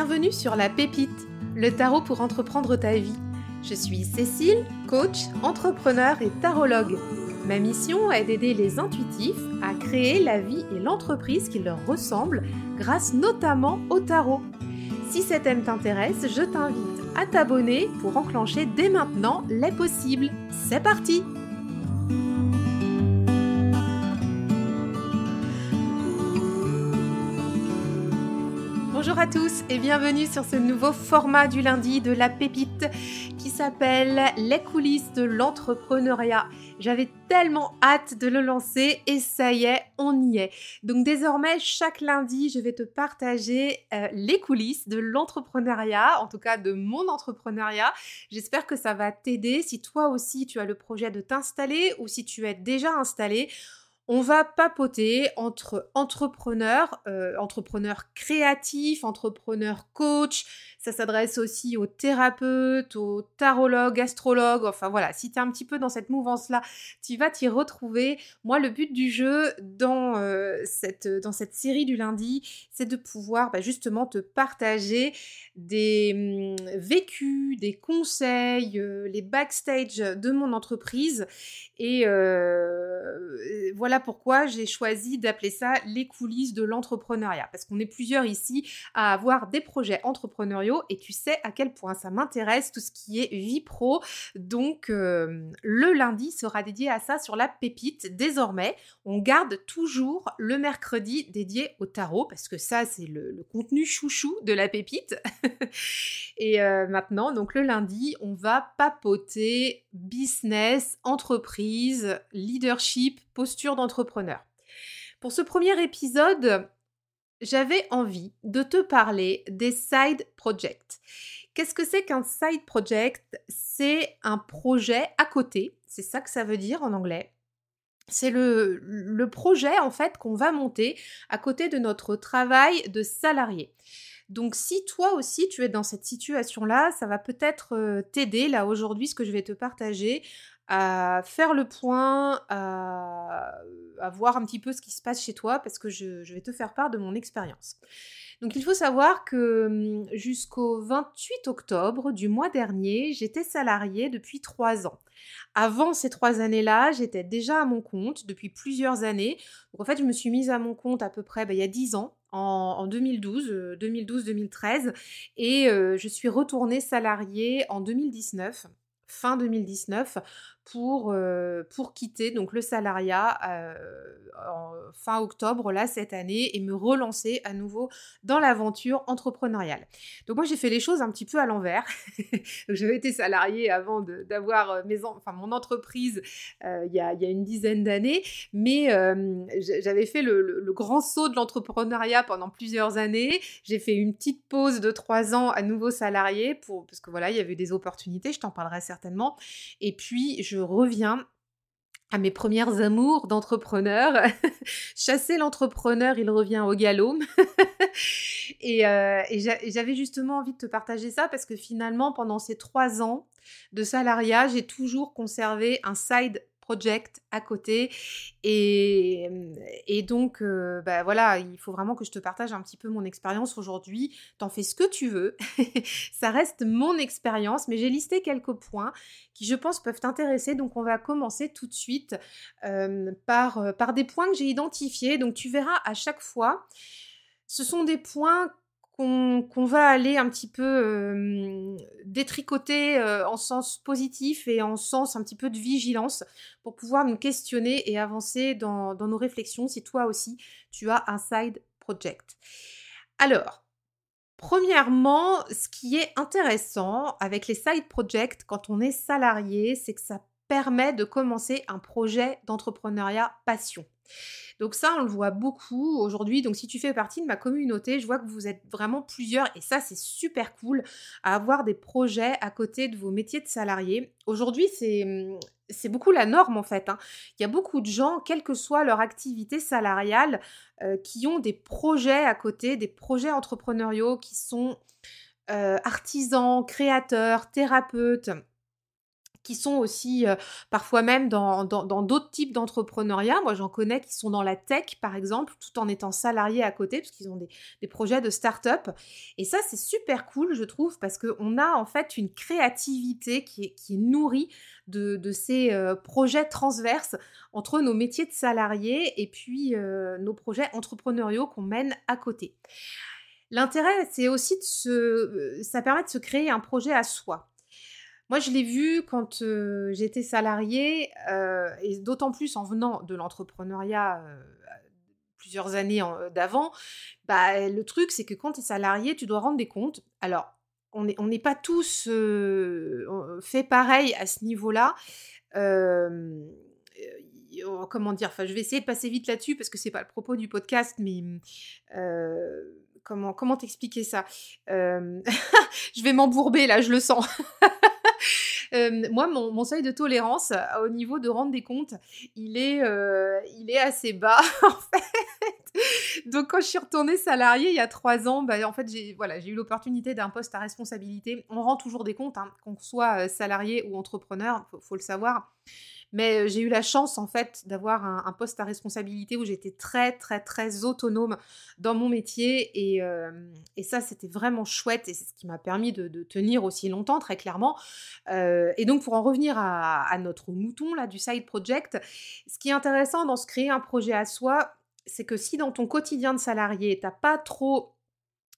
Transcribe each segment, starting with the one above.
Bienvenue sur La Pépite, le tarot pour entreprendre ta vie. Je suis Cécile, coach, entrepreneur et tarologue. Ma mission est d'aider les intuitifs à créer la vie et l'entreprise qui leur ressemblent grâce notamment au tarot. Si cet thème t'intéresse, je t'invite à t'abonner pour enclencher dès maintenant les possibles. C'est parti Bonjour à tous et bienvenue sur ce nouveau format du lundi de la pépite qui s'appelle Les coulisses de l'entrepreneuriat. J'avais tellement hâte de le lancer et ça y est, on y est. Donc désormais, chaque lundi, je vais te partager euh, les coulisses de l'entrepreneuriat, en tout cas de mon entrepreneuriat. J'espère que ça va t'aider si toi aussi tu as le projet de t'installer ou si tu es déjà installé on va papoter entre entrepreneurs, euh, entrepreneurs créatifs, entrepreneurs coach. Ça s'adresse aussi aux thérapeutes, aux tarologues, astrologues. Enfin voilà, si tu es un petit peu dans cette mouvance-là, tu vas t'y retrouver. Moi, le but du jeu dans, euh, cette, dans cette série du lundi, c'est de pouvoir bah, justement te partager des hum, vécus, des conseils, euh, les backstage de mon entreprise. Et voilà pourquoi j'ai choisi d'appeler ça les coulisses de l'entrepreneuriat. Parce qu'on est plusieurs ici à avoir des projets entrepreneuriaux et tu sais à quel point ça m'intéresse tout ce qui est vie pro. Donc euh, le lundi sera dédié à ça sur la pépite. Désormais, on garde toujours le mercredi dédié au tarot parce que ça c'est le, contenu chouchou de la pépite. et euh, maintenant, donc le lundi, on va papoter business, entreprise, leadership, posture d'entrepreneur. Pour ce premier épisode, j'avais envie de te parler des side projects. Qu'est-ce que c'est qu'un side project? C'est un projet à côté, c'est ça que ça veut dire en anglais. C'est le, projet en fait qu'on va monter à côté de notre travail de salarié. Donc si toi aussi tu es dans cette situation-là, ça va peut-être euh, t'aider là aujourd'hui ce que je vais te partager à faire le point, à, voir un petit peu ce qui se passe chez toi parce que je, vais te faire part de mon expérience. Donc il faut savoir que hum, jusqu'au 28 octobre du mois dernier, j'étais salariée depuis trois ans. Avant ces trois années-là, j'étais déjà à mon compte depuis plusieurs années. Donc en fait, je me suis mise à mon compte à peu près bah, il y a dix ans en, 2012, 2012-2013, euh, et euh, je suis retournée salariée en 2019 fin 2019 pour, euh, pour quitter donc le salariat euh, en fin octobre là cette année et me relancer à nouveau dans l'aventure entrepreneuriale. Donc moi j'ai fait les choses un petit peu à l'envers. J'avais été salariée avant d'avoir euh, enfin mon entreprise il y, a, y, a, une dizaine d'années, mais j'avais fait le, le, grand saut de l'entrepreneuriat pendant plusieurs années. J'ai fait une petite pause de trois ans à nouveau salarié pour parce que voilà il y avait des opportunités, je t'en parlerai certainement. Et puis je reviens à mes premières amours d'entrepreneur. Chasser l'entrepreneur, il revient au galop. et, euh, et j'avais justement envie de te partager ça parce que finalement, pendant ces trois ans de salariat, j'ai toujours conservé un side à côté. Et, et donc, euh, bah voilà, il faut vraiment que je te partage un petit peu mon expérience aujourd'hui. T'en fais ce que tu veux. Ça reste mon expérience, mais j'ai listé quelques points qui, je pense, peuvent t'intéresser. Donc, on va commencer tout de suite euh, par, euh, par des points que j'ai identifiés. Donc, tu verras à chaque fois. Ce sont des points qu'on va aller un petit peu détricoter en sens positif et en sens un petit peu de vigilance pour pouvoir nous questionner et avancer dans, dans nos réflexions si toi aussi tu as un side project. Alors, Premièrement, ce qui est intéressant avec les side projects quand on est salarié, c'est que ça permet de commencer un projet d'entrepreneuriat passion. Donc ça, on le voit beaucoup aujourd'hui. Donc si tu fais partie de ma communauté, je vois que vous êtes vraiment plusieurs et ça, c'est super cool à avoir des projets à côté de vos métiers de salarié. Aujourd'hui, c'est c'est beaucoup la norme en fait. Hein. Il y a beaucoup de gens, quelle que soit leur activité salariale, euh, qui ont des projets à côté, des projets entrepreneuriaux qui sont euh, artisans, créateurs, thérapeutes, qui sont aussi euh, parfois même dans d'autres types d'entrepreneuriat. Moi, j'en connais qui sont dans la tech, par exemple, tout en étant salariés à côté, parce qu'ils ont des, projets de start-up. Et ça, c'est super cool, je trouve, parce qu'on a en fait une créativité qui est, qui est nourrie de, ces euh, projets transverses entre nos métiers de salariés et puis euh, nos projets entrepreneuriaux qu'on mène à côté. L'intérêt, c'est aussi de se, ça permet de se créer un projet à soi. Moi, je l'ai vu quand j'étais salariée, et d'autant plus en venant de l'entrepreneuriat plusieurs années d'avant. Bah, le truc, c'est que quand tu es salarié, tu dois rendre des comptes. Alors, on n'est pas tous fait pareil à ce niveau-là. comment dire Enfin, je vais essayer de passer vite là-dessus parce que c'est pas le propos du podcast, mais comment comment t'expliquer ça? Je vais m'embourber là, je le sens. moi, mon, seuil de tolérance euh, au niveau de rendre des comptes, il est, euh, assez bas, en fait. Donc, quand je suis retournée salariée il y a trois ans, bah, en fait, j'ai eu l'opportunité d'un poste à responsabilité. On rend toujours des comptes, hein, qu'on soit euh, salarié ou entrepreneur, il faut, le savoir. Mais j'ai eu la chance, en fait, d'avoir un, poste à responsabilité où j'étais très, très, très autonome dans mon métier. Et, ça, c'était vraiment chouette. Et c'est ce qui m'a permis de, tenir aussi longtemps, très clairement. et donc, pour en revenir à, notre mouton, là, du side project, ce qui est intéressant dans se créer un projet à soi, c'est que si dans ton quotidien de salarié, tu n'as pas trop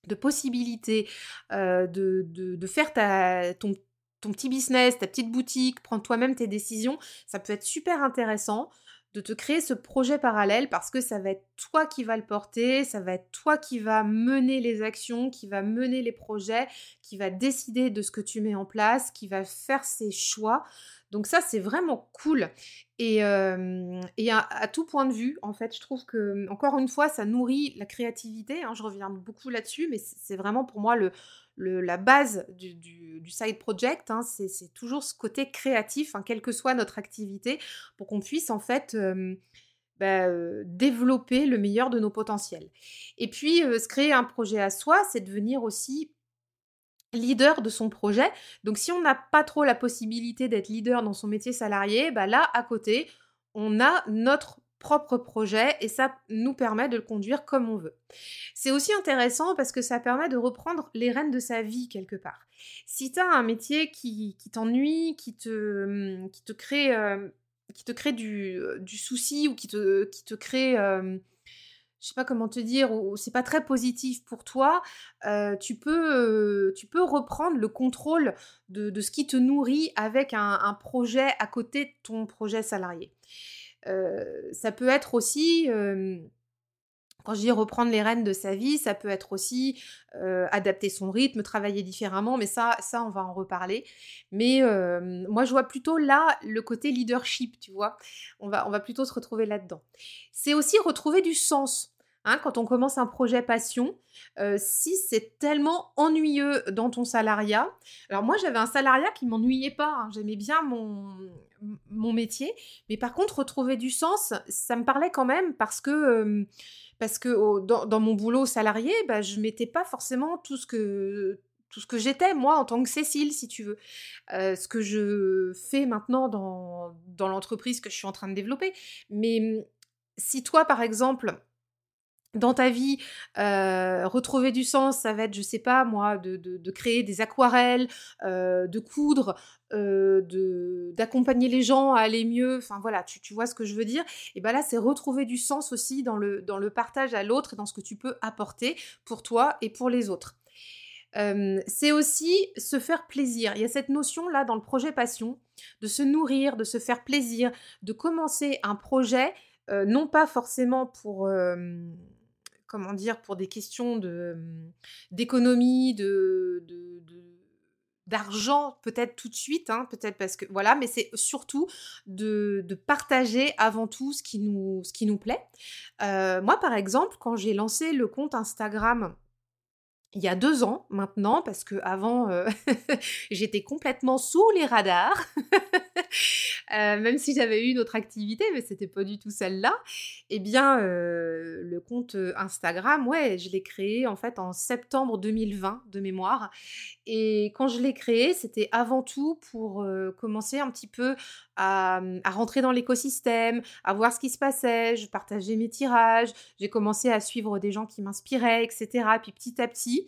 de possibilités de, de, faire ta, ton, ton petit business, ta petite boutique, prends toi-même tes décisions, ça peut être super intéressant de te créer ce projet parallèle parce que ça va être toi qui va le porter, ça va être toi qui va mener les actions, qui va mener les projets, qui va décider de ce que tu mets en place, qui va faire ses choix. Donc ça, c'est vraiment cool. Et, à, tout point de vue, en fait, je trouve que, encore une fois, ça nourrit la créativité. Hein, je reviens beaucoup là-dessus, mais c'est vraiment pour moi le, la base du, side project, hein, c'est toujours ce côté créatif, hein, quelle que soit notre activité, pour qu'on puisse en fait bah, développer le meilleur de nos potentiels. Et puis, se créer un projet à soi, c'est devenir aussi leader de son projet. Donc si on n'a pas trop la possibilité d'être leader dans son métier salarié, bah là, à côté, on a notre propre projet et ça nous permet de le conduire comme on veut. C'est aussi intéressant parce que ça permet de reprendre les rênes de sa vie quelque part. Si tu as un métier qui, t'ennuie, qui te, hum, qui te crée, euh, qui te crée du, euh, du, souci ou qui te, qui te crée... Euh, je sais pas comment te dire, ou c'est pas très positif pour toi, tu, peux, tu peux reprendre le contrôle de, ce qui te nourrit avec un, un, projet à côté de ton projet salarié ça peut être aussi, quand je dis reprendre les rênes de sa vie, ça peut être aussi adapter son rythme, travailler différemment, mais ça, ça, on va en reparler. Mais moi, je vois plutôt là le côté leadership, tu vois? On va, on va plutôt se retrouver là-dedans. C'est aussi retrouver du sens. Hein, quand on commence un projet passion, si c'est tellement ennuyeux dans ton salariat, alors moi j'avais un salariat qui m'ennuyait pas, hein, j'aimais bien mon, mon métier, mais par contre retrouver du sens, ça me parlait quand même parce que parce que dans, mon boulot salarié, bah, je mettais pas forcément tout ce que tout ce que j'étais, moi, en tant que Cécile, si tu veux. ce que je fais maintenant dans, dans l'entreprise que je suis en train de développer. Mais si toi, par exemple, dans ta vie, retrouver du sens, ça va être, je sais pas moi, de, créer des aquarelles, de coudre, d'accompagner les gens à aller mieux. Enfin voilà, tu, vois ce que je veux dire? Et ben là, c'est retrouver du sens aussi dans le, dans le partage à l'autre et dans ce que tu peux apporter pour toi et pour les autres. c'est aussi se faire plaisir. Il y a cette notion là dans le projet passion de se nourrir, de se faire plaisir, de commencer un projet, non pas forcément pour comment dire, pour des questions mmh, d'économie, de, d'argent peut-être tout de suite, hein, peut-être parce que voilà, mais c'est surtout de, partager avant tout ce qui nous, ce qui nous plaît. moi, par exemple, quand j'ai lancé le compte Instagram il y a deux ans maintenant, parce que avant euh, j'étais complètement sous les radars, euh, même si j'avais eu une autre activité, mais c'était pas du tout celle-là. Eh bien, euh, le compte Instagram, ouais, je l'ai créé en fait en septembre 2020 de mémoire. Et quand je l'ai créé, c'était avant tout pour commencer un petit peu à, rentrer dans l'écosystème, à voir ce qui se passait. Je partageais mes tirages, j'ai commencé à suivre des gens qui m'inspiraient, etc. Puis petit à petit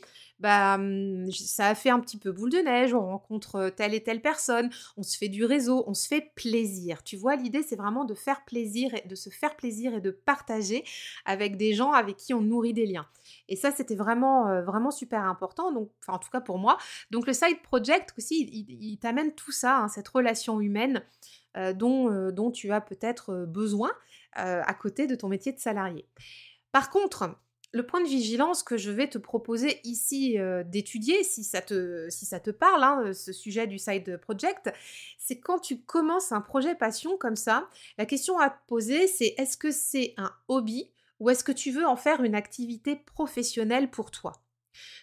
bah, mmh, ça a fait un petit peu boule de neige, on rencontre telle et telle personne, on se fait du réseau, on se fait plaisir. Tu vois, l'idée, c'est vraiment de faire plaisir, et de se faire plaisir et de partager avec des gens avec qui on nourrit des liens. Et ça, c'était vraiment, vraiment super important, donc, enfin, en tout cas pour moi. Donc, le side project aussi, il, t'amène tout ça, hein, cette relation humaine dont, dont tu as peut-être besoin à côté de ton métier de salarié. Par contre, le point de vigilance que je vais te proposer ici euh, d'étudier, si, ça te, parle, hein, ce sujet du side project, c'est quand tu commences un projet passion comme ça, la question à te poser, c'est est-ce que c'est un hobby ou est-ce que tu veux en faire une activité professionnelle pour toi?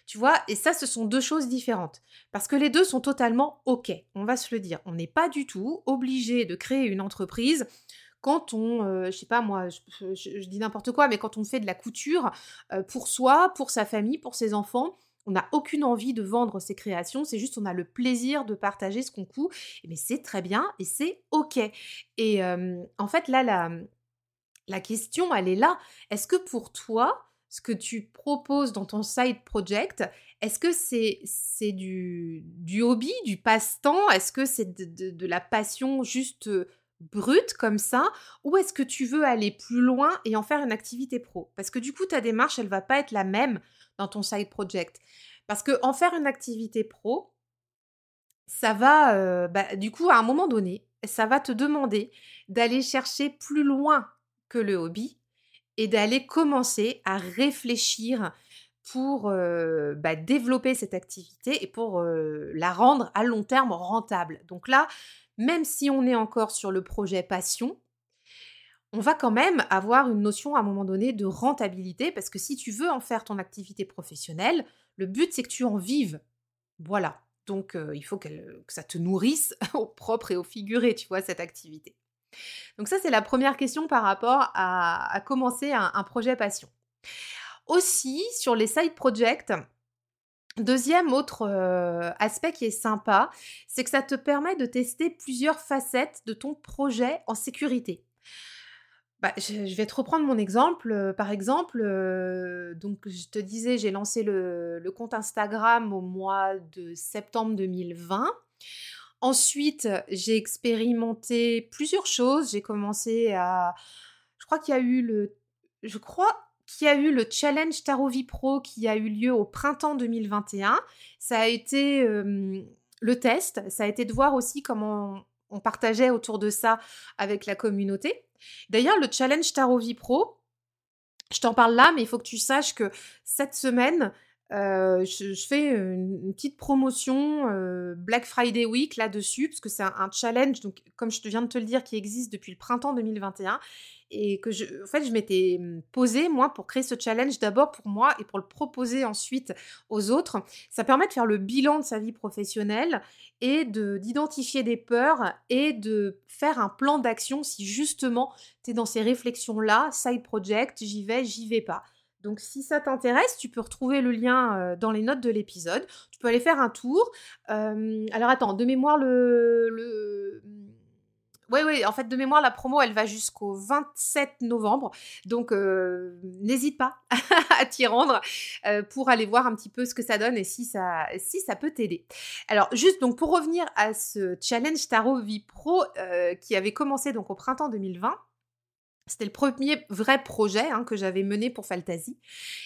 Tu vois, et ça, ce sont deux choses différentes. Parce que les deux sont totalement OK, on va se le dire. On n'est pas du tout obligé de créer une entreprise quand on, euh, je sais pas moi, je, dis n'importe quoi, mais quand on fait de la couture euh, pour soi, pour sa famille, pour ses enfants, on n'a aucune envie de vendre ses créations, c'est juste on a le plaisir de partager ce qu'on coud, mais c'est très bien et c'est ok. Et en fait là, la, la question, elle est là. Est-ce que pour toi, ce que tu proposes dans ton side project, est-ce que c'est c'est du, du hobby, du passe-temps? Est-ce que c'est de, de, la passion juste brute comme ça ou est-ce que tu veux aller plus loin et en faire une activité pro? Parce que du coup, ta démarche, elle va pas être la même dans ton side project. Parce que en faire une activité pro, ça va, euh, bah, du coup, à un moment donné, ça va te demander d'aller chercher plus loin que le hobby et d'aller commencer à réfléchir pour euh, bah, développer cette activité et pour euh, la rendre à long terme rentable. Donc là, même si on est encore sur le projet passion, on va quand même avoir une notion à un moment donné de rentabilité parce que si tu veux en faire ton activité professionnelle, le but c'est que tu en vives. Voilà. Donc euh, il faut que ça te nourrisse au propre et au figuré, tu vois, cette activité. Donc ça c'est la première question par rapport à, commencer un, un projet passion. Aussi sur les side projects, Deuxième autre aspect qui est sympa, c'est que ça te permet de tester plusieurs facettes de ton projet en sécurité. Bah, je, vais te reprendre mon exemple. par exemple, donc je te disais, j'ai lancé le, le, compte Instagram au mois de septembre 2020. Ensuite, j'ai expérimenté plusieurs choses. J'ai commencé à... Je crois qu'il y a eu le... Je crois qui a eu le challenge Tarovi Pro qui a eu lieu au printemps 2021. Ça a été le test, ça a été de voir aussi comment on, partageait autour de ça avec la communauté. D'ailleurs, le challenge Tarovi Pro, je t'en parle là, mais il faut que tu saches que cette semaine, je, fais une, petite promotion Black Friday Week là-dessus, parce que c'est un, challenge, donc comme je viens de te le dire, qui existe depuis le printemps 2021 et que je, en fait, je m'étais mmh, posée, moi, pour créer ce challenge d'abord pour moi et pour le proposer ensuite aux autres. Ça permet de faire le bilan de sa vie professionnelle et de, d'identifier des peurs et de faire un plan d'action si justement tu es dans ces réflexions-là, side project, j'y vais, j'y vais pas. Donc si ça t'intéresse, tu peux retrouver le lien dans les notes de l'épisode. Tu peux aller faire un tour. alors attends, de mémoire, le, le oui, oui, en fait, de mémoire, la promo, elle va jusqu'au 27 novembre. Donc, euh, n'hésite pas à t'y rendre euh, pour aller voir un petit peu ce que ça donne et si ça, peut t'aider. Alors, juste donc pour revenir à ce challenge Tarot Vie Pro euh, qui avait commencé donc au printemps 2020. C'était le premier vrai projet hein, que j'avais mené pour Fantasy.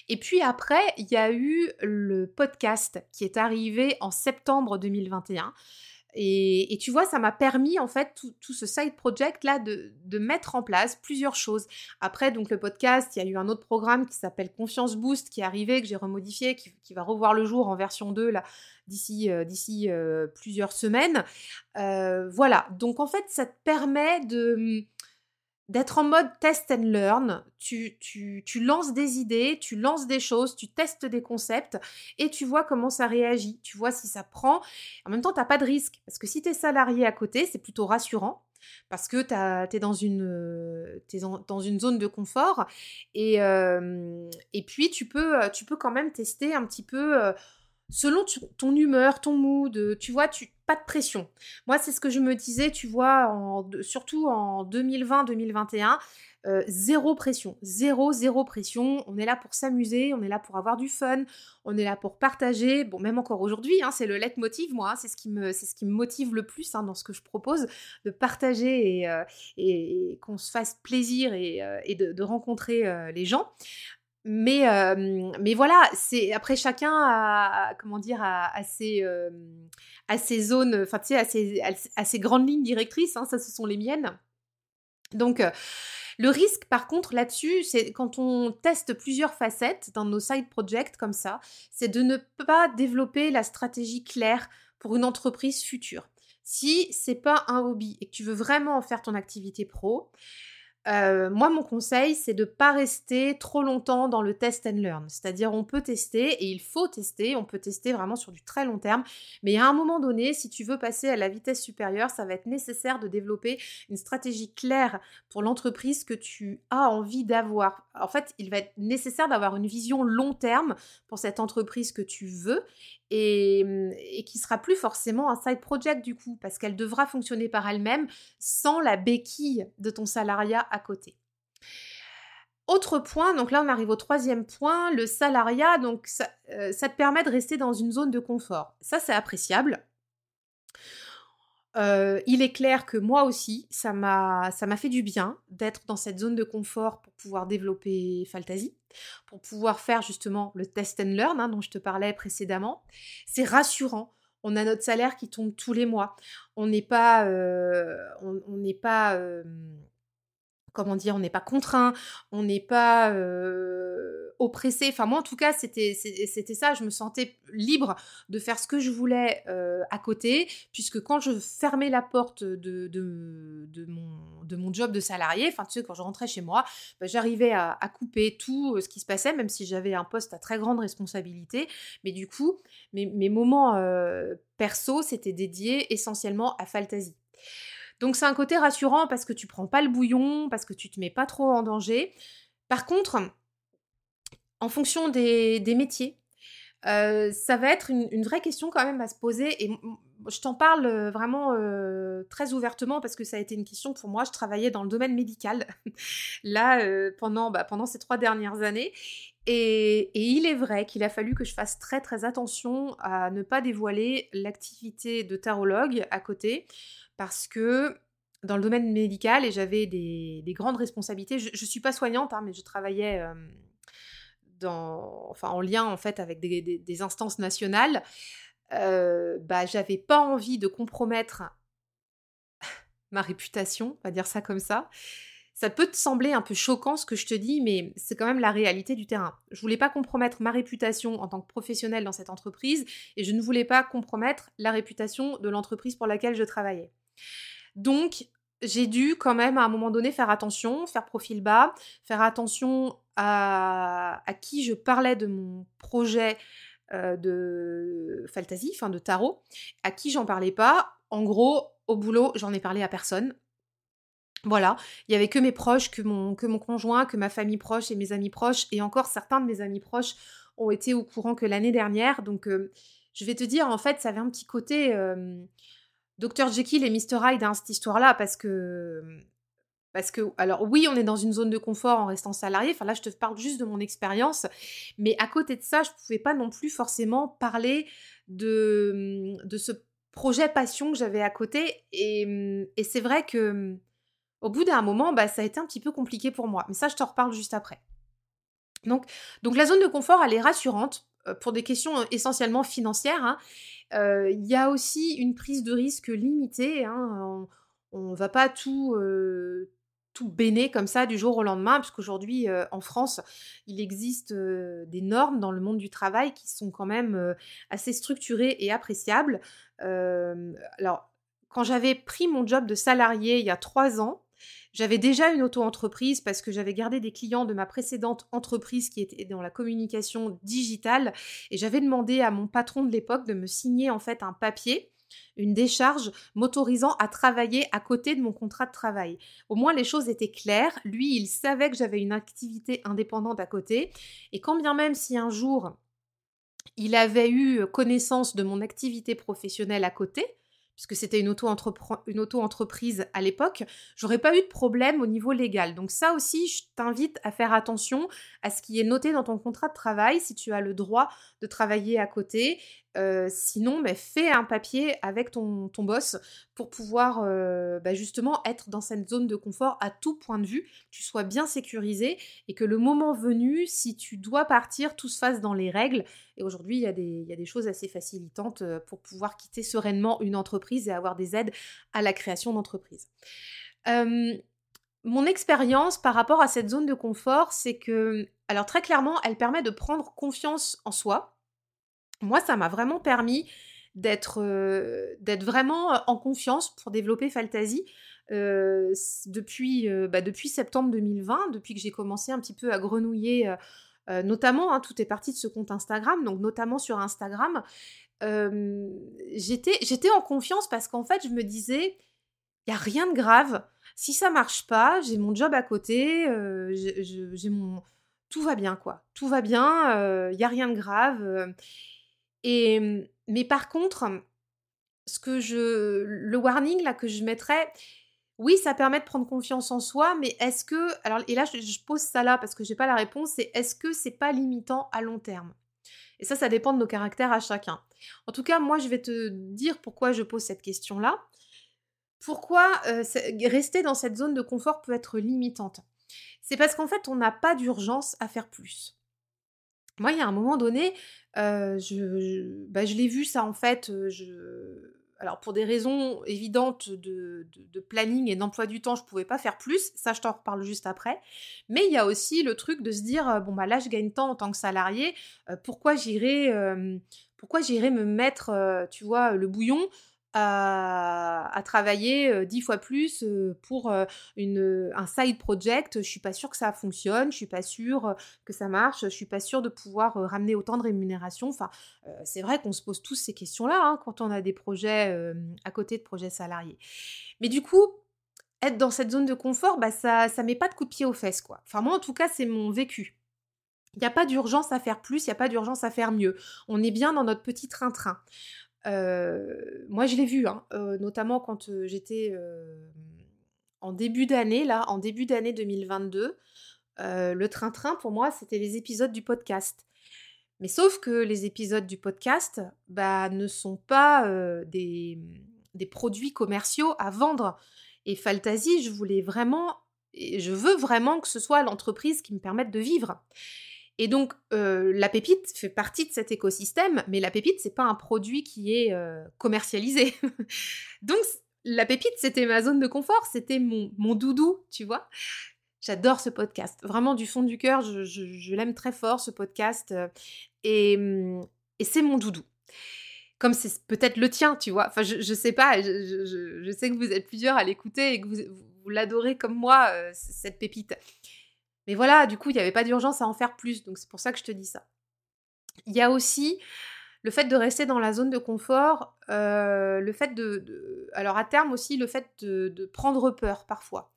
Et puis après, il y a eu le podcast qui est arrivé en septembre 2021. Et, tu vois, ça m'a permis en fait tout, ce side project là de, mettre en place plusieurs choses. Après, donc le podcast, il y a eu un autre programme qui s'appelle Confiance Boost qui est arrivé, que j'ai remodifié, qui, va revoir le jour en version 2 là d'ici euh, euh, plusieurs semaines. Euh, voilà. Donc en fait, ça te permet de d'être en mode test and learn. Tu, tu, tu, lances des idées, tu lances des choses, tu testes des concepts et tu vois comment ça réagit. Tu vois si ça prend. En même temps, tu n'as pas de risque. Parce que si tu es salarié à côté, c'est plutôt rassurant. Parce que tu es, dans une, dans une zone de confort. Et, et puis, tu peux, tu peux quand même tester un petit peu selon ton humeur, ton mood, tu vois, tu pas de pression. Moi, c'est ce que je me disais, tu vois, surtout en 2020-2021, euh, zéro pression, zéro, zéro pression. On est là pour s'amuser, on est là pour avoir du fun, on est là pour partager. Bon, même encore aujourd'hui, hein, c'est le leitmotiv, moi, hein, c'est ce qui me, c'est ce qui me motive le plus hein, dans ce que je propose, de partager et, euh, qu'on se fasse plaisir et, euh, de, rencontrer les gens. Mais, mais voilà, c'est après chacun a, comment dire, à, ses, ses zones, enfin tu sais, à ses, ses, grandes lignes directrices. Hein, ça, ce sont les miennes. Donc le risque, par contre, là-dessus, c'est quand on teste plusieurs facettes dans nos side projects comme ça, c'est de ne pas développer la stratégie claire pour une entreprise future. Si c'est pas un hobby et que tu veux vraiment en faire ton activité pro, euh, moi, mon conseil, c'est de ne pas rester trop longtemps dans le test and learn. C'est-à-dire, on peut tester et il faut tester. On peut tester vraiment sur du très long terme. Mais à un moment donné, si tu veux passer à la vitesse supérieure, ça va être nécessaire de développer une stratégie claire pour l'entreprise que tu as envie d'avoir. En fait, il va être nécessaire d'avoir une vision long terme pour cette entreprise que tu veux Mmh, et, qui sera plus forcément un side project du coup, parce qu'elle devra fonctionner par elle-même sans la béquille de ton salariat à côté. Autre point, donc là on arrive au troisième point, le salariat, donc ça, euh, ça te permet de rester dans une zone de confort. Ça c'est appréciable. Euh, il est clair que moi aussi, ça m'a, fait du bien d'être dans cette zone de confort pour pouvoir développer Fantasy, pour pouvoir faire justement le test and learn hein, dont je te parlais précédemment. C'est rassurant. On a notre salaire qui tombe tous les mois. On n'est pas, euh, on n'est pas euh, comment dire, on n'est pas contraint, on n'est pas oppressé. Enfin, moi, en tout cas, c'était, ça. Je me sentais libre de faire ce que je voulais à côté, puisque quand je fermais la porte de, de, mon, de mon job de salarié, enfin, tu sais, quand je rentrais chez moi, bah, j'arrivais à, couper tout ce qui se passait, même si j'avais un poste à très grande responsabilité. Mais du coup, mes, mes moments perso, c'était dédié essentiellement à Fantasy. Donc c'est un côté rassurant parce que tu prends pas le bouillon, parce que tu te mets pas trop en danger. Par contre, en fonction des, métiers, euh, ça va être une, vraie question quand même à se poser. Et je t'en parle euh, vraiment euh, très ouvertement parce que ça a été une question pour moi. Je travaillais dans le domaine médical là pendant, bah, pendant ces trois dernières années. Et, et il est vrai qu'il a fallu que je fasse très très attention à ne pas dévoiler l'activité de tarologue à côté parce que dans le domaine médical, et j'avais des, grandes responsabilités, je ne suis pas soignante, hein, mais je travaillais en lien en fait avec des, instances nationales, bah, j'avais pas envie de compromettre ma réputation, on va dire ça comme ça. Ça peut te sembler un peu choquant ce que je te dis, mais c'est quand même la réalité du terrain. Je voulais pas compromettre ma réputation en tant que professionnelle dans cette entreprise et je ne voulais pas compromettre la réputation de l'entreprise pour laquelle je travaillais. Donc, j'ai dû quand même à un moment donné faire attention, faire profil bas, faire attention à, qui je parlais de mon projet euh, de fantasy, enfin de tarot, à qui j'en parlais pas. En gros, au boulot, j'en ai parlé à personne. Voilà, il y avait que mes proches, que mon, conjoint, que ma famille proche et mes amis proches, et encore certains de mes amis proches ont été au courant que l'année dernière. Donc, euh, je vais te dire, en fait, ça avait un petit côté. Euh, Dr Jekyll et Mr Hyde dans cette histoire-là parce que alors oui, on est dans une zone de confort en restant salarié. Enfin là, je te parle juste de mon expérience, mais à côté de ça, je pouvais pas non plus forcément parler de de ce projet passion que j'avais à côté et, et c'est vrai que au bout d'un moment, bah, ça a été un petit peu compliqué pour moi. Mais ça, je t'en reparle juste après. Donc, donc la zone de confort, elle est rassurante pour des questions euh, essentiellement financières. Hein. Euh, il y a aussi une prise de risque limitée. Hein, on ne va pas tout, tout béner comme ça du jour au lendemain, puisqu'aujourd'hui, en France, il existe des normes dans le monde du travail qui sont quand même assez structurées et appréciables. alors, quand j'avais pris mon job de salarié il y a trois ans, J'avais déjà une auto-entreprise parce que j'avais gardé des clients de ma précédente entreprise qui était dans la communication digitale et j'avais demandé à mon patron de l'époque de me signer en fait un papier une décharge m'autorisant à travailler à côté de mon contrat de travail. Au moins les choses étaient claires, lui il savait que j'avais une activité indépendante à côté, et quand bien même si un jour il avait eu connaissance de mon activité professionnelle à côté, puisque c'était une auto-entreprise à l'époque, j'aurais pas eu de problème au niveau légal. Donc ça aussi, je t'invite à faire attention à ce qui est noté dans ton contrat de travail, si tu as le droit de travailler à côté. Euh, sinon, bah, fais un papier avec ton, boss pour pouvoir euh, bah, justement être dans cette zone de confort à tout point de vue, tu sois bien sécurisé et que le moment venu, si tu dois partir, tout se fasse dans les règles. Et aujourd'hui, il y, a des, y a des choses assez facilitantes euh, pour pouvoir quitter sereinement une entreprise et avoir des aides à la création d'entreprise. mon expérience par rapport à cette zone de confort, c'est que, alors très clairement, elle permet de prendre confiance en soi moi, ça m'a vraiment permis d'être vraiment en confiance pour développer Fantasy. depuis, bah, depuis septembre 2020, depuis que j'ai commencé un petit peu à grenouiller, notamment, hein, tout est parti de ce compte Instagram, donc notamment sur Instagram, j'étais en confiance parce qu'en fait, je me disais, il n'y a rien de grave. Si ça marche pas, j'ai mon job à côté. Tout va bien, quoi. Tout va bien, il n'y a rien de grave. Mmh, mais par contre, ce que je, le warning là que je mettrais, oui, ça permet de prendre confiance en soi, mais est-ce que, alors, et là, je, pose ça là parce que j'ai pas la réponse, c'est est-ce que c'est pas limitant à long terme? Et ça, ça dépend de nos caractères à chacun. En tout cas, moi, je vais te dire pourquoi je pose cette question-là. Pourquoi rester dans cette zone de confort peut être limitante? C'est parce qu'en fait, on n'a pas d'urgence à faire plus. Moi, il y a un moment donné, je, je, bah, je l'ai vu ça en fait. Je, alors pour des raisons évidentes de, planning et d'emploi du temps, je pouvais pas faire plus. Ça, je t'en reparle juste après. Mais il y a aussi le truc de se dire bon bah là, je gagne tant en tant que salarié. pourquoi j'irai, pourquoi j'irai me mettre, tu vois, le bouillon à, travailler dix fois plus pour une, un side project. Je suis pas sûre que ça fonctionne, je suis pas sûre que ça marche, je suis pas sûre de pouvoir ramener autant de rémunération. Enfin, c'est vrai qu'on se pose tous ces questions-là hein, quand on a des projets à côté de projets salariés. Mais du coup, être dans cette zone de confort, bah ça, ça met pas de coup de pied aux fesses, quoi. Enfin, moi, en tout cas, c'est mon vécu. Il n'y a pas d'urgence à faire plus, il n'y a pas d'urgence à faire mieux. On est bien dans notre petit train-train moi, je l'ai vu, hein, notamment quand j'étais en début d'année, là, en début d'année 2022. le train-train, pour moi, c'était les épisodes du podcast. Mais sauf que les épisodes du podcast bah, ne sont pas des, produits commerciaux à vendre. Et Fantasy, je voulais vraiment, je veux vraiment que ce soit l'entreprise qui me permette de vivre. Et donc, euh, la pépite fait partie de cet écosystème, mais la pépite, c'est pas un produit qui est euh, commercialisé. donc, la pépite, c'était ma zone de confort, c'était mon, mon doudou, tu vois. J'adore ce podcast. Vraiment, du fond du cœur, je, l'aime très fort, ce podcast. Euh, et, hum, et c'est mon doudou. Comme c'est peut-être le tien, tu vois. Enfin, je, je sais pas, je, sais que vous êtes plusieurs à l'écouter et que vous, vous l'adorez comme moi, cette pépite. Mais voilà, du coup, il n'y avait pas d'urgence à en faire plus, donc c'est pour ça que je te dis ça. Il y a aussi le fait de rester dans la zone de confort, euh, le fait de, Alors à terme aussi, le fait de, prendre peur parfois.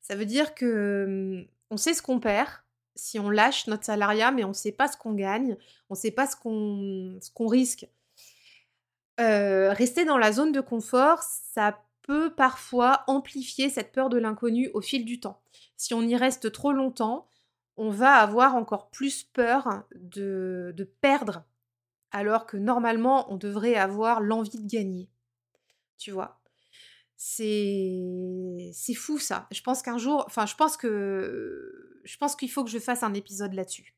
Ça veut dire que on sait ce qu'on perd si on lâche notre salariat, mais on ne sait pas ce qu'on gagne, on ne sait pas ce qu'on risque. Euh, rester dans la zone de confort, ça peut parfois amplifier cette peur de l'inconnu au fil du temps. Si on y reste trop longtemps, on va avoir encore plus peur de, de perdre, alors que normalement on devrait avoir l'envie de gagner. Tu vois? C'est fou ça. Je pense qu'un jour, enfin je pense que je pense qu'il faut que je fasse un épisode là-dessus.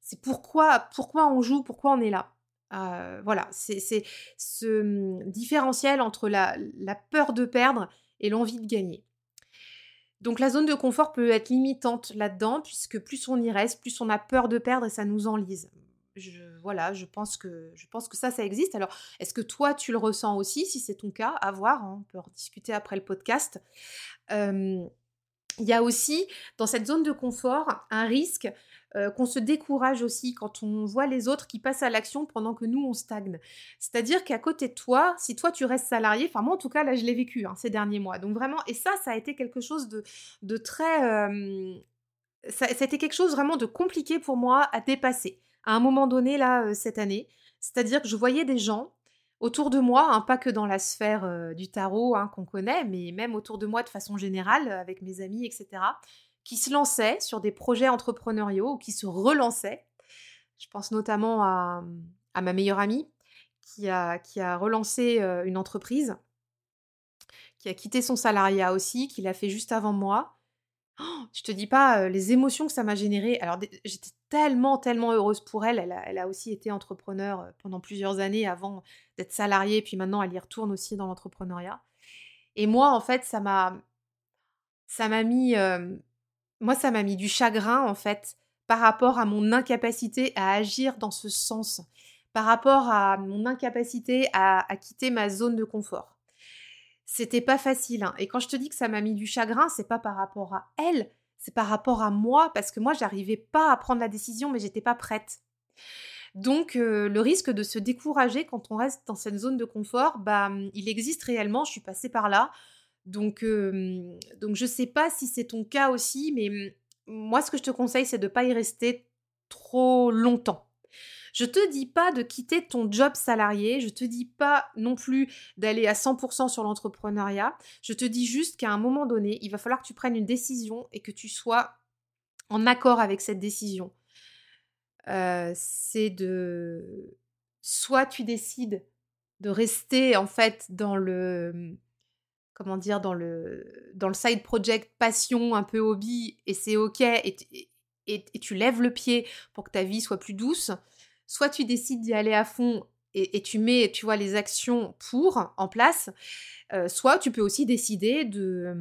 C'est pourquoi pourquoi on joue, pourquoi on est là. Euh, voilà, c'est ce hum, différentiel entre la, peur de perdre et l'envie de gagner. Donc la zone de confort peut être limitante là-dedans, puisque plus on y reste, plus on a peur de perdre et ça nous enlise. Voilà, je pense, que, je pense que ça, ça existe. Alors, est-ce que toi, tu le ressens aussi? Si c'est ton cas, à voir, hein, on peut en discuter après le podcast. il y a aussi dans cette zone de confort un risque euh, qu'on se décourage aussi quand on voit les autres qui passent à l'action pendant que nous on stagne. C'est-à-dire qu'à côté de toi, si toi tu restes salarié, enfin moi en tout cas là je l'ai vécu hein, ces derniers mois, donc vraiment et ça ça a été quelque chose de, très euh, ça, a été quelque chose vraiment de compliqué pour moi à dépasser à un moment donné là euh, cette année. C'est-à-dire que je voyais des gens autour de moi, hein, pas que dans la sphère du tarot hein, qu'on connaît, mais même autour de moi de façon générale, avec mes amis, etc., qui se lançaient sur des projets entrepreneuriaux ou qui se relançaient. Je pense notamment à, ma meilleure amie qui a, qui a relancé euh, une entreprise, qui a quitté son salariat aussi, qui l'a fait juste avant moi. Oh, je te dis pas euh, les émotions que ça m'a généré. Alors j'étais tellement, tellement heureuse pour elle. Elle a, aussi été entrepreneur euh, pendant plusieurs années avant d'être salariée, puis maintenant elle y retourne aussi dans l'entrepreneuriat. Et moi, en fait, ça m'a, ça m'a mis moi, ça m'a mis du chagrin, en fait, par rapport à mon incapacité à agir dans ce sens, par rapport à mon incapacité à, quitter ma zone de confort. C'était pas facile. Hein. Et quand je te dis que ça m'a mis du chagrin, c'est pas par rapport à elle, c'est par rapport à moi, parce que moi, j'arrivais pas à prendre la décision, mais j'étais pas prête. Donc, euh, le risque de se décourager quand on reste dans cette zone de confort, bah, il existe réellement. Je suis passée par là. Donc, je ne sais pas si c'est ton cas aussi, mais moi, ce que je te conseille, c'est de ne pas y rester trop longtemps. Je te dis pas de quitter ton job salarié, je te dis pas non plus d'aller à 100% sur l'entrepreneuriat, je te dis juste qu'à un moment donné, il va falloir que tu prennes une décision et que tu sois en accord avec cette décision. c'est de... Soit tu décides de rester en fait dans le comment dire, dans le, dans le side project passion, un peu hobby, et c'est ok, et, et, tu lèves le pied pour que ta vie soit plus douce, soit tu décides d'y aller à fond et, tu mets, tu vois, les actions pour en place, euh, soit tu peux aussi décider de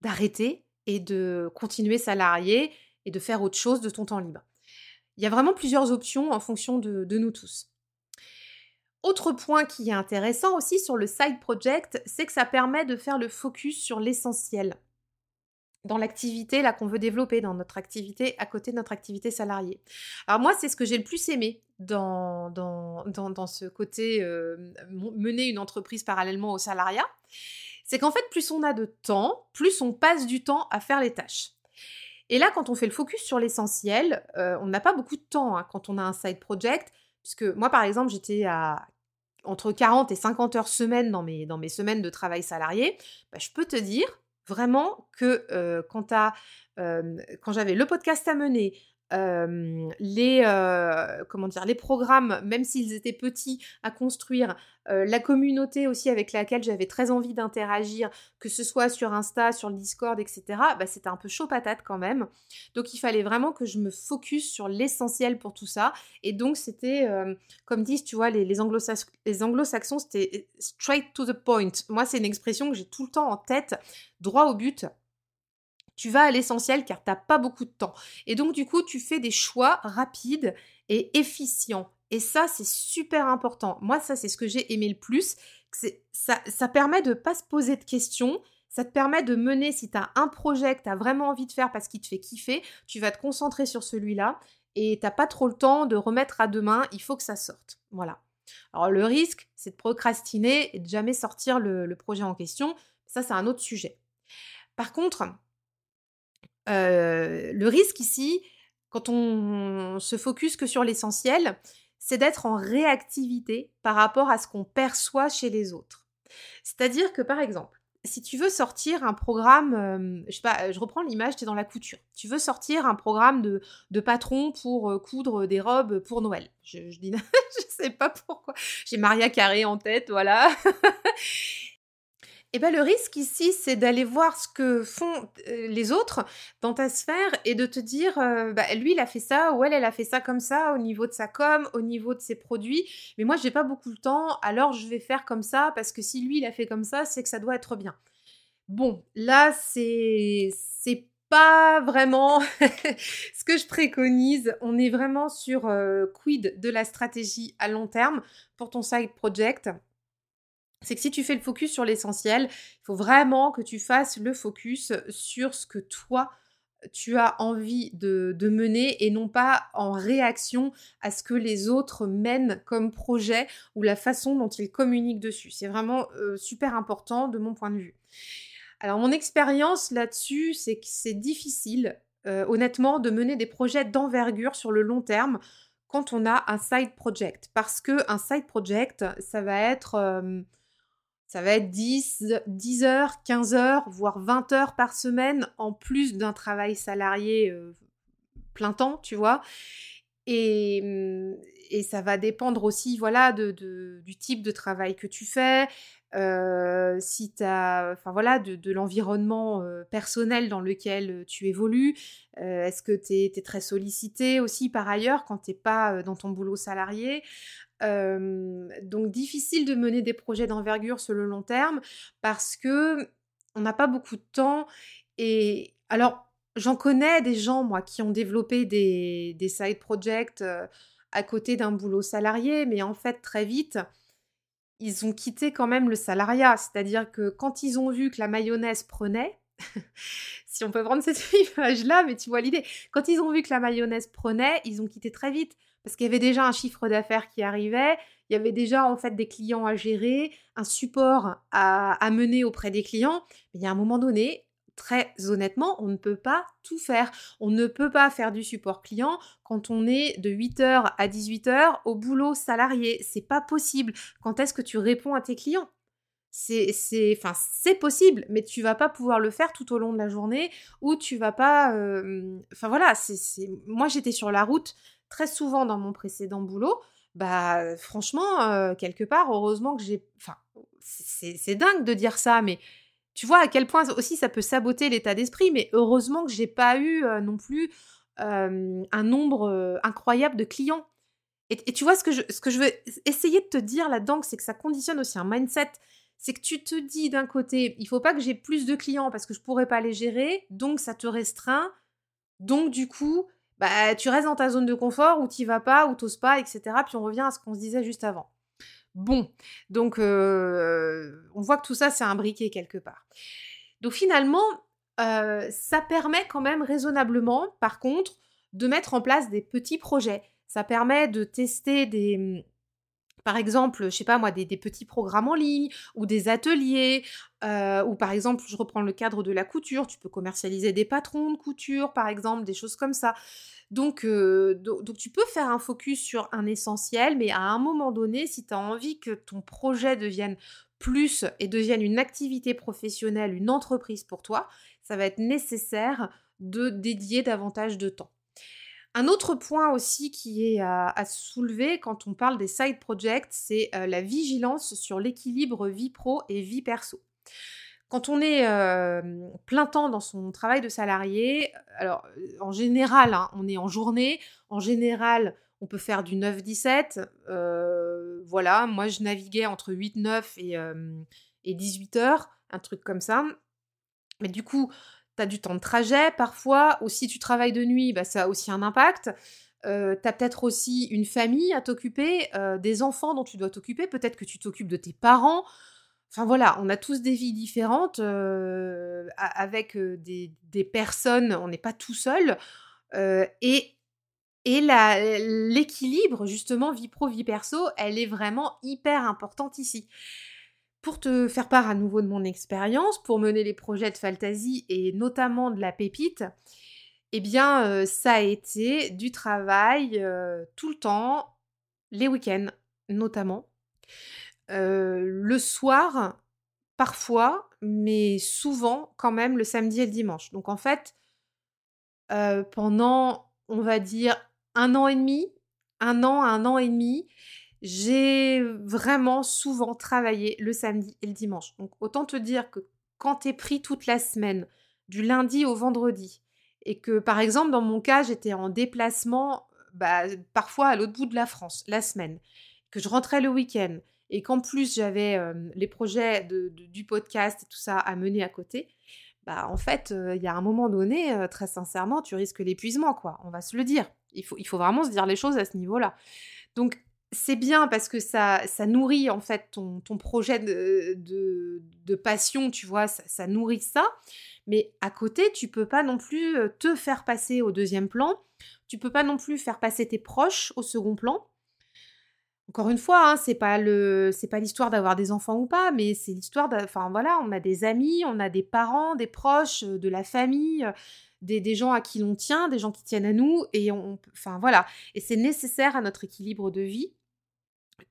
d'arrêter et de continuer salarié et de faire autre chose de ton temps libre. Il y a vraiment plusieurs options en fonction de, de nous tous. Autre point qui est intéressant aussi sur le side project, c'est que ça permet de faire le focus sur l'essentiel dans l'activité là qu'on veut développer, dans notre activité à côté de notre activité salariée. Alors moi, c'est ce que j'ai le plus aimé dans, dans, dans, ce côté euh, mener une entreprise parallèlement au salariat. C'est qu'en fait, plus on a de temps, plus on passe du temps à faire les tâches. Et là, quand on fait le focus sur l'essentiel, euh, on n'a pas beaucoup de temps hein, quand on a un side project. Puisque moi, par exemple, j'étais à entre 40 et 50 heures semaine dans mes, semaines de travail salarié, bah, je peux te dire vraiment que euh, euh, quand j'avais le podcast à mener, les, comment dire, les programmes, même s'ils étaient petits à construire, la communauté aussi avec laquelle j'avais très envie d'interagir, que ce soit sur Insta, sur le Discord, etc., bah, c'était un peu chaud patate quand même. Donc il fallait vraiment que je me focus sur l'essentiel pour tout ça. Et donc c'était, comme disent, tu vois, les, les anglo-saxons, c'était straight to the point. Moi, c'est une expression que j'ai tout le temps en tête, droit au but tu vas à l'essentiel car tu n'as pas beaucoup de temps. Et donc du coup, tu fais des choix rapides et efficients. Et ça, c'est super important. Moi, ça, c'est ce que j'ai aimé le plus. Ça, permet de ne pas se poser de questions. Ça te permet de mener, si tu as un projet que tu as vraiment envie de faire parce qu'il te fait kiffer, tu vas te concentrer sur celui-là et tu n'as pas trop le temps de remettre à demain, il faut que ça sorte. Voilà. Alors le risque, c'est de procrastiner et de jamais sortir le projet en question. Ça, c'est un autre sujet. Par contre, le risque ici, quand on se focus que sur l'essentiel, c'est d'être en réactivité par rapport à ce qu'on perçoit chez les autres. C'est-à-dire que par exemple, si tu veux sortir un programme, je reprends l'image, tu es dans la couture. Tu veux sortir un programme de, de patron pour coudre des robes pour Noël. Je, je dis, je sais pas pourquoi. J'ai Maria Carré en tête, voilà. Eh ben, le risque ici, c'est d'aller voir ce que font les autres dans ta sphère et de te dire, bah, lui, il a fait ça ou elle, elle a fait ça comme ça au niveau de sa com, au niveau de ses produits. Mais moi, j'ai pas beaucoup de temps, alors je vais faire comme ça parce que si lui, il a fait comme ça, c'est que ça doit être bien. Bon, là, c'est pas vraiment ce que je préconise. On est vraiment sur quid de la stratégie à long terme pour ton side project? C'est que si tu fais le focus sur l'essentiel, il faut vraiment que tu fasses le focus sur ce que toi, tu as envie de, mener et non pas en réaction à ce que les autres mènent comme projet ou la façon dont ils communiquent dessus. C'est vraiment euh, super important de mon point de vue. Alors mon expérience là-dessus, c'est que c'est difficile, euh, honnêtement, de mener des projets d'envergure sur le long terme quand on a un side project. Parce que un side project, ça va être... Euh, ça va être 10, 10 heures, 15 heures, voire 20 heures par semaine en plus d'un travail salarié euh, plein temps, tu vois. Et, mmh, et, ça va dépendre aussi, voilà, de, du type de travail que tu fais, si voilà, de, l'environnement personnel dans lequel tu évolues. Est-ce que tu es, très sollicité aussi par ailleurs quand tu n'es pas dans ton boulot salarié? Donc difficile de mener des projets d'envergure sur le long terme parce que on n'a pas beaucoup de temps. Et alors, j'en connais des gens, moi, qui ont développé des, side projects à côté d'un boulot salarié, mais en fait, très vite, ils ont quitté quand même le salariat. C'est-à-dire que quand ils ont vu que la mayonnaise prenait, si on peut prendre cette image-là, mais tu vois l'idée, quand ils ont vu que la mayonnaise prenait, ils ont quitté très vite parce qu'il y avait déjà un chiffre d'affaires qui arrivait, il y avait déjà en fait des clients à gérer, un support à, mener auprès des clients. Mais il y a un moment donné, très honnêtement, on ne peut pas tout faire. On ne peut pas faire du support client quand on est de 8h à 18h au boulot salarié. C'est pas possible. Quand est-ce que tu réponds à tes clients? C'est possible mais tu vas pas pouvoir le faire tout au long de la journée ou tu vas pas enfin voilà moi j'étais sur la route très souvent dans mon précédent boulot, bah franchement, quelque part, heureusement que j'ai... Enfin, c'est dingue de dire ça, mais tu vois à quel point aussi ça peut saboter l'état d'esprit, mais heureusement que j'ai pas eu euh, non plus un nombre incroyable de clients. Et, tu vois, ce que, je, ce veux essayer de te dire là-dedans, c'est que ça conditionne aussi un mindset. C'est que tu te dis d'un côté, il faut pas que j'ai plus de clients parce que je pourrais pas les gérer, donc ça te restreint. Donc du coup, bah, tu restes dans ta zone de confort ou tu vas pas ou t'oses pas, etc. Puis on revient à ce qu'on se disait juste avant. Bon, donc on voit que tout ça, c'est un briquet quelque part. Donc finalement, ça permet quand même raisonnablement, par contre, de mettre en place des petits projets. Ça permet de tester des, par exemple, je sais pas moi, des, petits programmes en ligne ou des ateliers, euh, ou par exemple, je reprends le cadre de la couture, tu peux commercialiser des patrons de couture, par exemple, des choses comme ça. Donc, euh, donc, tu peux faire un focus sur un essentiel, mais à un moment donné, si tu as envie que ton projet devienne plus et devienne une activité professionnelle, une entreprise pour toi, ça va être nécessaire de dédier davantage de temps. Un autre point aussi qui est à, soulever quand on parle des side projects, c'est euh, la vigilance sur l'équilibre vie pro et vie perso. Quand on est euh, plein temps dans son travail de salarié, alors euh, en général, hein, on est en journée, en général, on peut faire du 9-17. voilà, moi je naviguais entre 8-9 et, et 18 heures, un truc comme ça. Mais du coup, tu as du temps de trajet parfois, ou si tu travailles de nuit, bah, ça a aussi un impact. Euh, tu as peut-être aussi une famille à t'occuper, euh, des enfants dont tu dois t'occuper, peut-être que tu t'occupes de tes parents. Enfin voilà, on a tous des vies différentes, euh, avec des, des, personnes, on n'est pas tout seul. et et l'équilibre, justement, vie pro, vie perso, elle est vraiment hyper importante ici. Pour te faire part à nouveau de mon expérience, pour mener les projets de Fantasy et notamment de la pépite, eh bien, euh, ça a été du travail euh, tout le temps, les week-ends notamment. Euh, le soir, parfois, mais souvent quand même le samedi et le dimanche. Donc en fait, pendant, on va dire, un an et demi, un an, un an et demi, j'ai vraiment souvent travaillé le samedi et le dimanche. Donc autant te dire que quand tu es pris toute la semaine, du lundi au vendredi, et que par exemple dans mon cas j'étais en déplacement bah, parfois à l'autre bout de la France la semaine, que je rentrais le week-end, et qu'en plus j'avais euh, les projets du podcast et tout ça à mener à côté, bah en fait euh, il y a un moment donné, euh, très sincèrement, tu risques l'épuisement quoi, on va se le dire. Il faut, il faut vraiment se dire les choses à ce niveau-là. Donc c'est bien parce que ça, nourrit en fait ton, projet de, passion, tu vois, ça, nourrit ça. Mais à côté, tu peux pas non plus te faire passer au deuxième plan. Tu peux pas non plus faire passer tes proches au second plan. Encore une fois, hein, c'est pas le, c'est pas l'histoire d'avoir des enfants ou pas, mais c'est l'histoire enfin voilà, on a des amis, on a des parents, des proches, de la famille, des, des gens à qui l'on tient, des gens qui tiennent à nous, et enfin voilà, et c'est nécessaire à notre équilibre de vie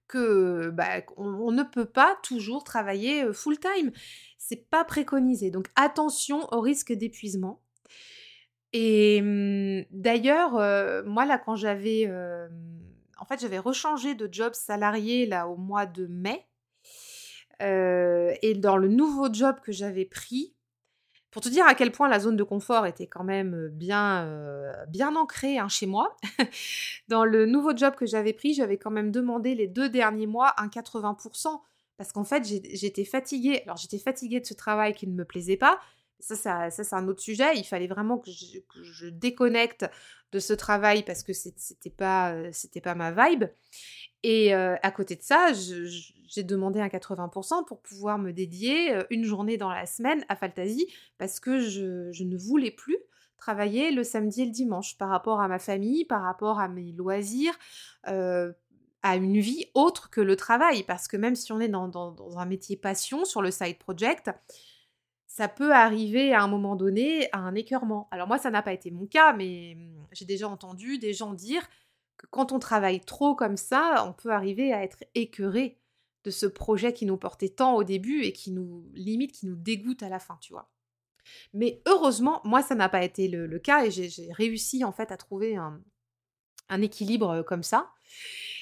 que bah, on, ne peut pas toujours travailler full time. C'est pas préconisé. Donc attention au risque d'épuisement. Et mmh, d'ailleurs, moi là, quand j'avais, en fait, j'avais rechangé de job salarié là au mois de mai. et dans le nouveau job que j'avais pris, pour te dire à quel point la zone de confort était quand même bien, bien ancrée hein, chez moi, dans le nouveau job que j'avais pris, j'avais quand même demandé les deux derniers mois un 80%, parce qu'en fait j'étais fatiguée. Alors j'étais fatiguée de ce travail qui ne me plaisait pas. Ça, ça, c'est un autre sujet. Il fallait vraiment que je, déconnecte de ce travail parce que c'était pas, c'était pas ma vibe. Et à côté de ça, j'ai demandé un 80% pour pouvoir me dédier une journée dans la semaine à Fantasy parce que je, ne voulais plus travailler le samedi et le dimanche par rapport à ma famille, par rapport à mes loisirs, à une vie autre que le travail. Parce que même si on est dans, un métier passion sur le side project, ça peut arriver à un moment donné à un écœurement. Alors moi, ça n'a pas été mon cas, mais mmh, j'ai déjà entendu des gens dire quand on travaille trop comme ça, on peut arriver à être écœuré de ce projet qui nous portait tant au début et qui nous limite, qui nous dégoûte à la fin, tu vois. Mais heureusement, moi, ça n'a pas été le, cas et j'ai réussi en fait à trouver un, équilibre comme ça.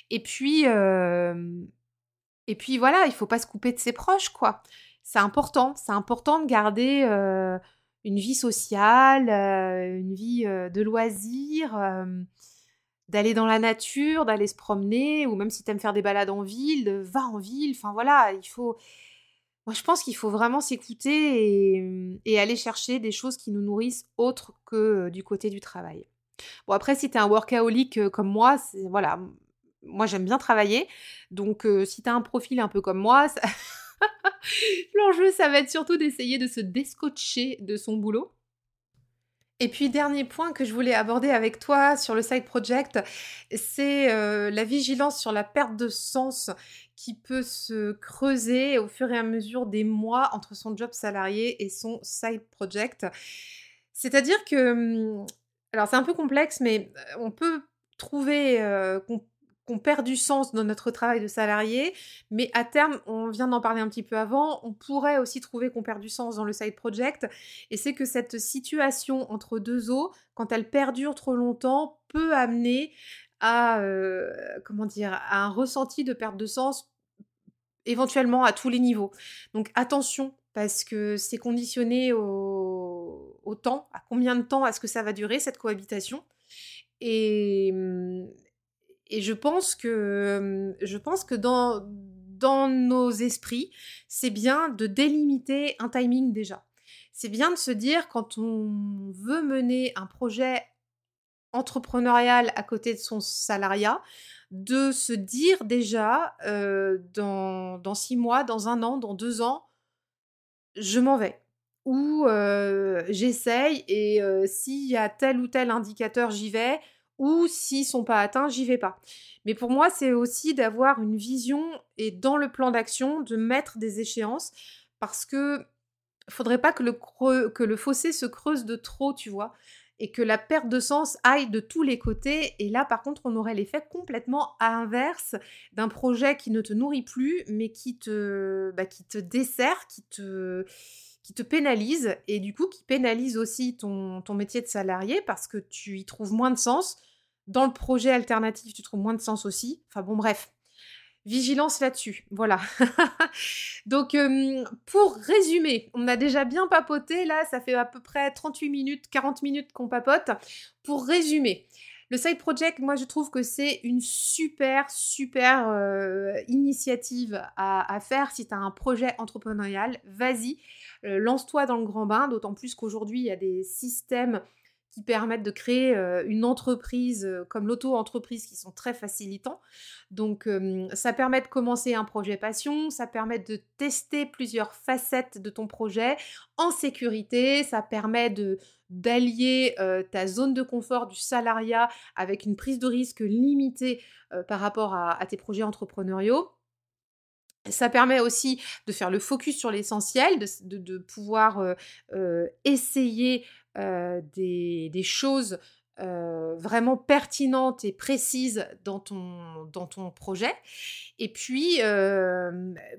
Et puis, et puis voilà, il faut pas se couper de ses proches, quoi. C'est important, c'est important de garder une vie sociale, une vie de loisirs d'aller dans la nature, d'aller se promener, ou même si tu aimes faire des balades en ville, va en ville. Enfin voilà, il faut. Moi, je pense qu'il faut vraiment s'écouter et, aller chercher des choses qui nous nourrissent autres que euh, du côté du travail. Bon, après, si tu es un workaholic euh, comme moi, voilà, moi j'aime bien travailler. Donc, euh, si tu as un profil un peu comme moi, l'enjeu, ça va être surtout d'essayer de se descotcher de son boulot et puis, dernier point que je voulais aborder avec toi sur le side project, c'est euh, la vigilance sur la perte de sens qui peut se creuser au fur et à mesure des mois entre son job salarié et son side project. C'est-à-dire que, hum, alors c'est un peu complexe, mais euh, on peut trouver euh, qu'on perd du sens dans notre travail de salarié, mais à terme, on vient d'en parler un petit peu avant, on pourrait aussi trouver qu'on perd du sens dans le side project, et c'est que cette situation entre deux eaux, quand elle perdure trop longtemps, peut amener à, euh, comment dire, à un ressenti de perte de sens éventuellement à tous les niveaux. Donc attention, parce que c'est conditionné au, au temps, à combien de temps est-ce que ça va durer cette cohabitation. Et, hum, et je pense que, je pense que dans, dans nos esprits, c'est bien de délimiter un timing déjà. C'est bien de se dire quand on veut mener un projet entrepreneurial à côté de son salariat, de se dire déjà dans, dans, six mois, dans un an, dans deux ans, je m'en vais. Ou j'essaye et s'il y a tel ou tel indicateur, j'y vais ou s'ils sont pas atteints, j'y vais pas. Mais pour moi, c'est aussi d'avoir une vision et dans le plan d'action de mettre des échéances parce que faudrait pas que le, que le fossé se creuse de trop, tu vois, et que la perte de sens aille de tous les côtés. Et là, par contre, on aurait l'effet complètement inverse d'un projet qui ne te nourrit plus, mais qui te, bah, qui te dessert, qui te qui te pénalise et du coup qui pénalise aussi ton, ton métier de salarié parce que tu y trouves moins de sens, dans le projet alternatif, tu trouves moins de sens aussi. Enfin bon, bref. Vigilance là-dessus. Voilà. Donc, pour résumer, on a déjà bien papoté. Là, ça fait à peu près 38 minutes, 40 minutes qu'on papote. Pour résumer, le side project, moi, je trouve que c'est une super, super initiative à, faire si tu as un projet entrepreneurial. Vas-y, lance-toi dans le grand bain, d'autant plus qu'aujourd'hui, il y a des systèmes qui permettent de créer une entreprise comme l'auto-entreprise qui sont très facilitants. Donc ça permet de commencer un projet passion, ça permet de tester plusieurs facettes de ton projet en sécurité, ça permet de d'allier ta zone de confort du salariat avec une prise de risque limitée par rapport à, tes projets entrepreneuriaux. Ça permet aussi de faire le focus sur l'essentiel, de, pouvoir essayer des, choses vraiment pertinentes et précises dans ton, projet. Et puis,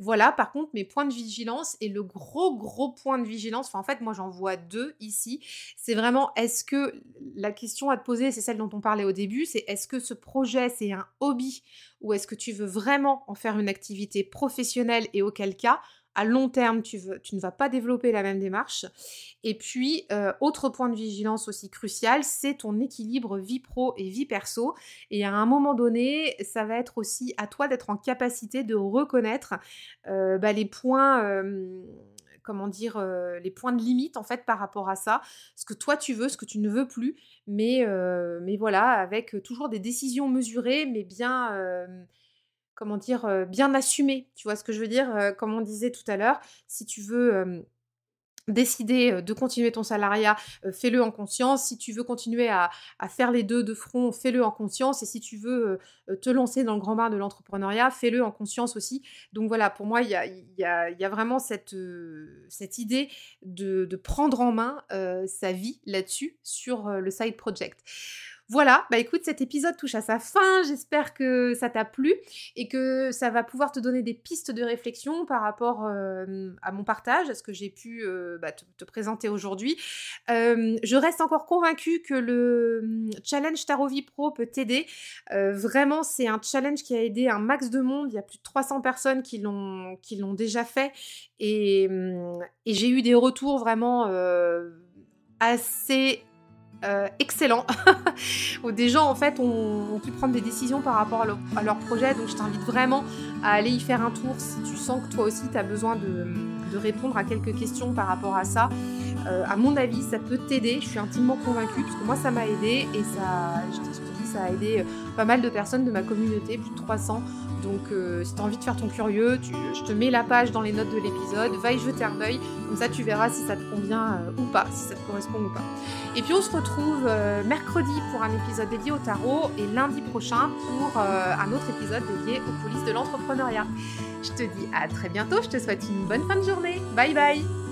voilà, par contre, mes points de vigilance et le gros, gros point de vigilance, en fait, moi, j'en vois deux ici. C'est vraiment, est-ce que la question à te poser, c'est celle dont on parlait au début, c'est est-ce que ce projet, c'est un hobby ou est-ce que tu veux vraiment en faire une activité professionnelle et auquel cas, à long terme, tu, ne vas pas développer la même démarche. Et puis, euh, autre point de vigilance aussi crucial, c'est ton équilibre vie pro et vie perso. Et à un moment donné, ça va être aussi à toi d'être en capacité de reconnaître euh, bah, les points... Euh, comment dire, les points de limite en fait par rapport à ça, ce que toi tu veux, ce que tu ne veux plus, mais, mais voilà, avec toujours des décisions mesurées, mais bien, comment dire, bien assumé. Tu vois ce que je veux dire Comme on disait tout à l'heure, si tu veux décider de continuer ton salariat, fais-le en conscience. Si tu veux continuer à, faire les deux de front, fais-le en conscience. Et si tu veux te lancer dans le grand bain de l'entrepreneuriat, fais-le en conscience aussi. Donc voilà, pour moi, il y a, vraiment cette, idée de, prendre en main sa vie là-dessus, sur le side project. Voilà, bah écoute, cet épisode touche à sa fin. J'espère que ça t'a plu et que ça va pouvoir te donner des pistes de réflexion par rapport euh, à mon partage, à ce que j'ai pu euh, bah, te, présenter aujourd'hui. Euh, je reste encore convaincue que le hum, challenge Tarovi Pro peut t'aider. vraiment, c'est un challenge qui a aidé un max de monde. Il y a plus de 300 personnes qui l'ont déjà fait hum, et j'ai eu des retours vraiment assez euh, excellent. Des gens en fait ont, pu prendre des décisions par rapport à leur, projet. Donc je t'invite vraiment à aller y faire un tour si tu sens que toi aussi tu as besoin de, répondre à quelques questions par rapport à ça. Euh, à mon avis ça peut t'aider. Je suis intimement convaincue parce que moi ça m'a aidé et ça je te dis ça a aidé euh, pas mal de personnes de ma communauté plus de 300 donc euh, si tu as envie de faire ton curieux, je te mets la page dans les notes de l'épisode, va y jeter un œil, comme ça tu verras si ça te convient euh, ou pas, si ça te correspond ou pas. Et puis on se retrouve euh, mercredi pour un épisode dédié au tarot et lundi prochain pour un autre épisode dédié aux coulisses de l'entrepreneuriat. Je te dis à très bientôt, je te souhaite une bonne fin de journée. Bye bye